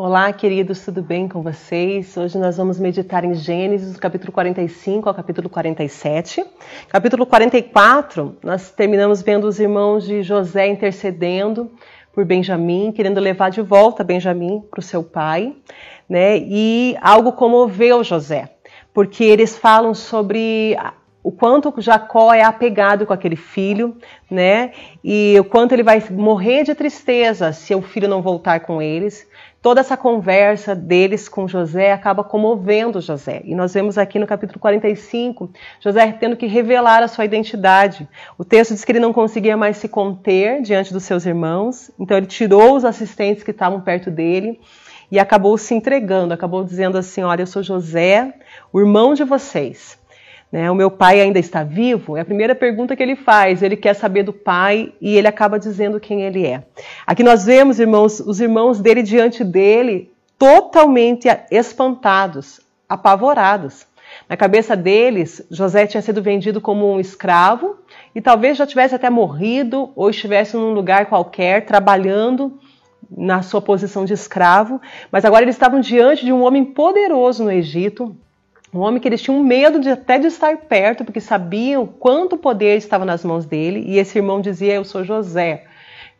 Olá, queridos, tudo bem com vocês? Hoje nós vamos meditar em Gênesis, capítulo 45 ao capítulo 47. Capítulo 44, nós terminamos vendo os irmãos de José intercedendo por Benjamim, querendo levar de volta Benjamim para o seu pai, né? E algo comoveu José, porque eles falam sobre o quanto Jacó é apegado com aquele filho, né? E o quanto ele vai morrer de tristeza se o filho não voltar com eles toda essa conversa deles com José acaba comovendo José. E nós vemos aqui no capítulo 45, José tendo que revelar a sua identidade. O texto diz que ele não conseguia mais se conter diante dos seus irmãos, então ele tirou os assistentes que estavam perto dele e acabou se entregando, acabou dizendo assim: Olha, eu sou José, o irmão de vocês. Né? O meu pai ainda está vivo? É a primeira pergunta que ele faz. Ele quer saber do pai e ele acaba dizendo quem ele é. Aqui nós vemos, irmãos, os irmãos dele diante dele totalmente espantados, apavorados. Na cabeça deles, José tinha sido vendido como um escravo e talvez já tivesse até morrido ou estivesse num lugar qualquer trabalhando na sua posição de escravo, mas agora eles estavam diante de um homem poderoso no Egito, um homem que eles tinham medo de até de estar perto, porque sabiam quanto poder estava nas mãos dele. E esse irmão dizia: Eu sou José,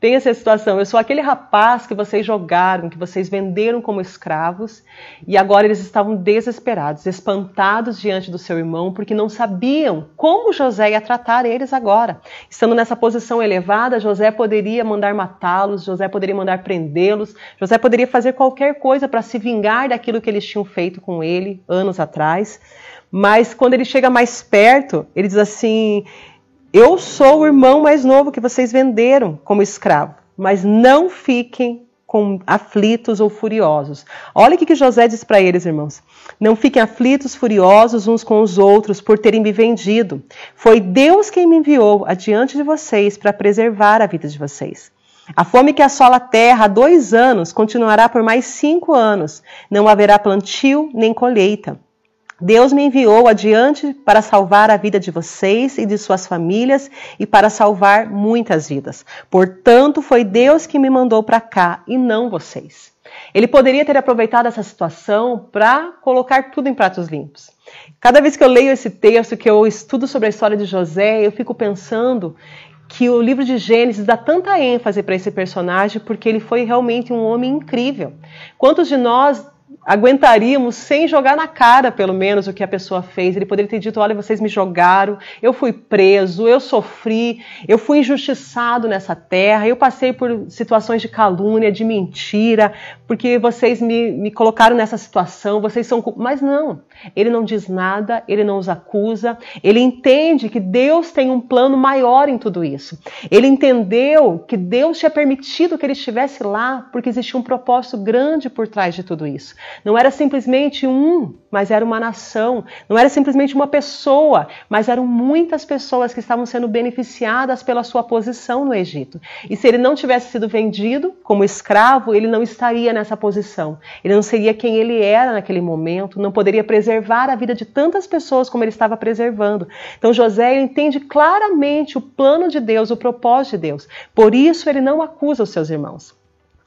tem essa situação. Eu sou aquele rapaz que vocês jogaram, que vocês venderam como escravos, e agora eles estavam desesperados, espantados diante do seu irmão, porque não sabiam como José ia tratar eles agora. Estando nessa posição elevada, José poderia mandar matá-los, José poderia mandar prendê-los, José poderia fazer qualquer coisa para se vingar daquilo que eles tinham feito com ele anos atrás. Mas quando ele chega mais perto, ele diz assim: eu sou o irmão mais novo que vocês venderam como escravo, mas não fiquem com aflitos ou furiosos. Olha o que José diz para eles, irmãos. Não fiquem aflitos, furiosos uns com os outros por terem me vendido. Foi Deus quem me enviou adiante de vocês para preservar a vida de vocês. A fome que assola a terra há dois anos continuará por mais cinco anos. Não haverá plantio nem colheita. Deus me enviou adiante para salvar a vida de vocês e de suas famílias e para salvar muitas vidas. Portanto, foi Deus que me mandou para cá e não vocês. Ele poderia ter aproveitado essa situação para colocar tudo em pratos limpos. Cada vez que eu leio esse texto, que eu estudo sobre a história de José, eu fico pensando que o livro de Gênesis dá tanta ênfase para esse personagem porque ele foi realmente um homem incrível. Quantos de nós aguentaríamos sem jogar na cara, pelo menos, o que a pessoa fez. Ele poderia ter dito: olha, vocês me jogaram, eu fui preso, eu sofri, eu fui injustiçado nessa terra, eu passei por situações de calúnia, de mentira, porque vocês me, me colocaram nessa situação, vocês são. Mas não, ele não diz nada, ele não os acusa, ele entende que Deus tem um plano maior em tudo isso. Ele entendeu que Deus tinha permitido que ele estivesse lá porque existia um propósito grande por trás de tudo isso. Não era simplesmente um, mas era uma nação. Não era simplesmente uma pessoa, mas eram muitas pessoas que estavam sendo beneficiadas pela sua posição no Egito. E se ele não tivesse sido vendido como escravo, ele não estaria nessa posição. Ele não seria quem ele era naquele momento, não poderia preservar a vida de tantas pessoas como ele estava preservando. Então José entende claramente o plano de Deus, o propósito de Deus. Por isso ele não acusa os seus irmãos.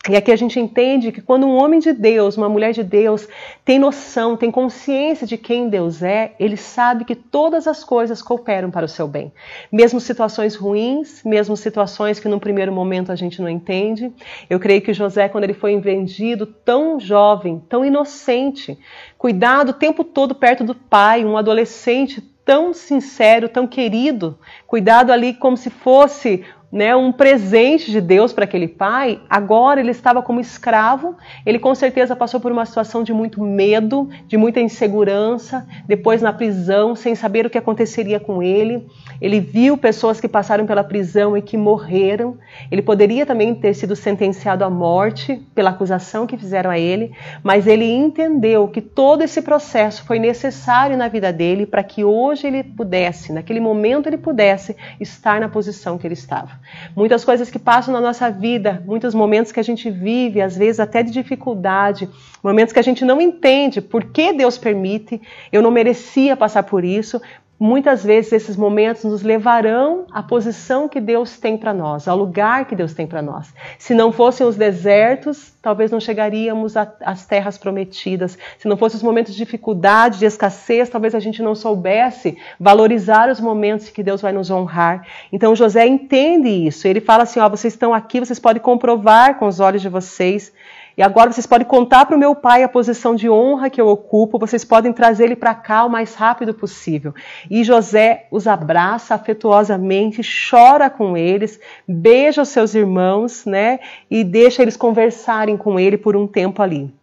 E aqui a gente entende que quando um homem de Deus, uma mulher de Deus, tem noção, tem consciência de quem Deus é, ele sabe que todas as coisas cooperam para o seu bem. Mesmo situações ruins, mesmo situações que no primeiro momento a gente não entende. Eu creio que José, quando ele foi vendido, tão jovem, tão inocente, cuidado o tempo todo perto do pai, um adolescente tão sincero, tão querido, cuidado ali como se fosse né, um presente de Deus para aquele pai, agora ele estava como escravo, ele com certeza passou por uma situação de muito medo, de muita insegurança, depois na prisão, sem saber o que aconteceria com ele. Ele viu pessoas que passaram pela prisão e que morreram. Ele poderia também ter sido sentenciado à morte pela acusação que fizeram a ele, mas ele entendeu que todo esse processo foi necessário na vida dele para que hoje ele pudesse, naquele momento ele pudesse estar na posição que ele estava. Muitas coisas que passam na nossa vida, muitos momentos que a gente vive, às vezes até de dificuldade, momentos que a gente não entende por que Deus permite, eu não merecia passar por isso, muitas vezes esses momentos nos levarão à posição que Deus tem para nós, ao lugar que Deus tem para nós. Se não fossem os desertos, talvez não chegaríamos às terras prometidas. Se não fossem os momentos de dificuldade, de escassez, talvez a gente não soubesse valorizar os momentos que Deus vai nos honrar. Então José entende isso. Ele fala assim: ó, vocês estão aqui, vocês podem comprovar com os olhos de vocês e agora vocês podem contar para o meu pai a posição de honra que eu ocupo, vocês podem trazer ele para cá o mais rápido possível. E José os abraça afetuosamente, chora com eles, beija os seus irmãos, né? E deixa eles conversarem com ele por um tempo ali.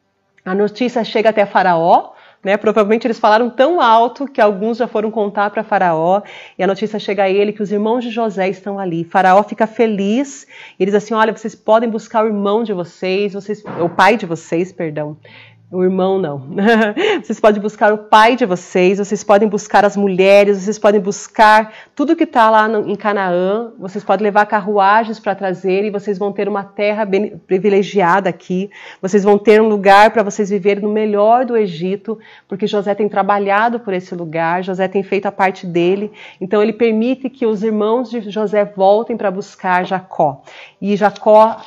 A notícia chega até Faraó, né? Provavelmente eles falaram tão alto que alguns já foram contar para Faraó e a notícia chega a ele que os irmãos de José estão ali. Faraó fica feliz e diz assim: Olha, vocês podem buscar o irmão de vocês, vocês, o pai de vocês, perdão. O irmão não. vocês podem buscar o pai de vocês, vocês podem buscar as mulheres, vocês podem buscar tudo que está lá no, em Canaã, vocês podem levar carruagens para trazer e vocês vão ter uma terra privilegiada aqui. Vocês vão ter um lugar para vocês viverem no melhor do Egito, porque José tem trabalhado por esse lugar, José tem feito a parte dele. Então ele permite que os irmãos de José voltem para buscar Jacó. E Jacó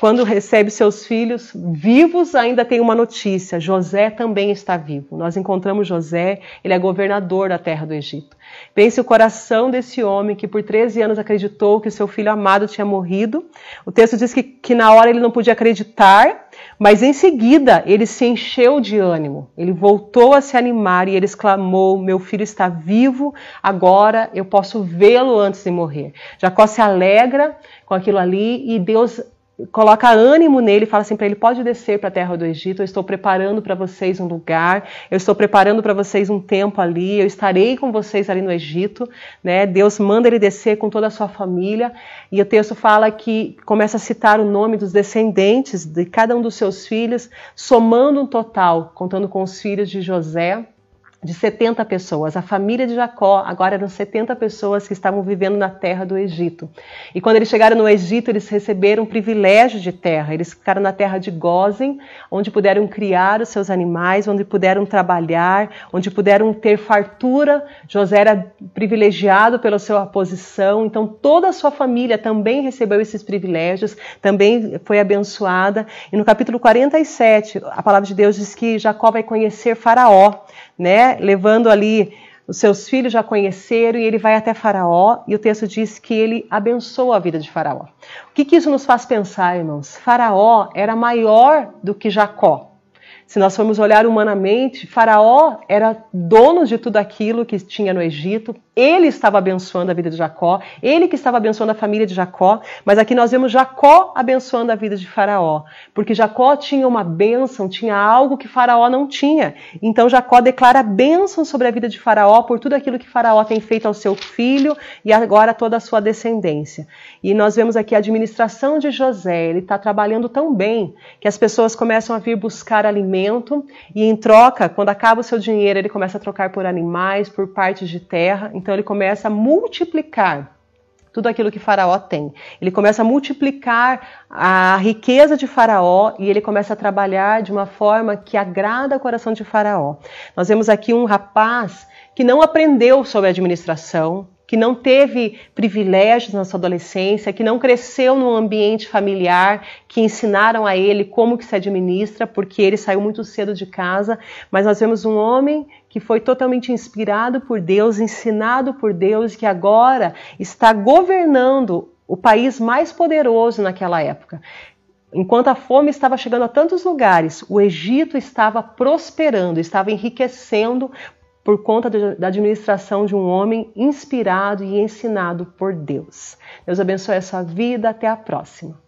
quando recebe seus filhos vivos, ainda tem uma notícia: José também está vivo. Nós encontramos José, ele é governador da terra do Egito. Pense o coração desse homem que por 13 anos acreditou que seu filho amado tinha morrido. O texto diz que, que na hora ele não podia acreditar, mas em seguida ele se encheu de ânimo. Ele voltou a se animar e ele exclamou: Meu filho está vivo, agora eu posso vê-lo antes de morrer. Jacó se alegra com aquilo ali e Deus coloca ânimo nele, fala assim para ele: pode descer para a terra do Egito, eu estou preparando para vocês um lugar, eu estou preparando para vocês um tempo ali, eu estarei com vocês ali no Egito. Né? Deus manda ele descer com toda a sua família, e o texto fala que começa a citar o nome dos descendentes de cada um dos seus filhos, somando um total, contando com os filhos de José, de 70 pessoas. A família de Jacó agora eram 70 pessoas que estavam vivendo na terra do Egito. E quando eles chegaram no Egito, eles receberam privilégio de terra. Eles ficaram na terra de Gozen, onde puderam criar os seus animais, onde puderam trabalhar, onde puderam ter fartura. José era privilegiado pela sua posição, então toda a sua família também recebeu esses privilégios, também foi abençoada. E no capítulo 47, a palavra de Deus diz que Jacó vai conhecer Faraó né? Levando ali os seus filhos já conheceram e ele vai até Faraó e o texto diz que ele abençoa a vida de Faraó. O que, que isso nos faz pensar, irmãos? Faraó era maior do que Jacó. Se nós formos olhar humanamente, Faraó era dono de tudo aquilo que tinha no Egito, ele estava abençoando a vida de Jacó, ele que estava abençoando a família de Jacó, mas aqui nós vemos Jacó abençoando a vida de Faraó, porque Jacó tinha uma bênção, tinha algo que Faraó não tinha. Então Jacó declara bênção sobre a vida de Faraó por tudo aquilo que Faraó tem feito ao seu filho e agora toda a sua descendência. E nós vemos aqui a administração de José, ele está trabalhando tão bem que as pessoas começam a vir buscar alimento e em troca, quando acaba o seu dinheiro, ele começa a trocar por animais, por partes de terra. Então ele começa a multiplicar tudo aquilo que Faraó tem. Ele começa a multiplicar a riqueza de Faraó e ele começa a trabalhar de uma forma que agrada o coração de Faraó. Nós vemos aqui um rapaz que não aprendeu sobre administração, que não teve privilégios na sua adolescência, que não cresceu num ambiente familiar que ensinaram a ele como que se administra, porque ele saiu muito cedo de casa, mas nós vemos um homem que foi totalmente inspirado por Deus, ensinado por Deus, que agora está governando o país mais poderoso naquela época. Enquanto a fome estava chegando a tantos lugares, o Egito estava prosperando, estava enriquecendo por conta da administração de um homem inspirado e ensinado por Deus. Deus abençoe a sua vida. Até a próxima.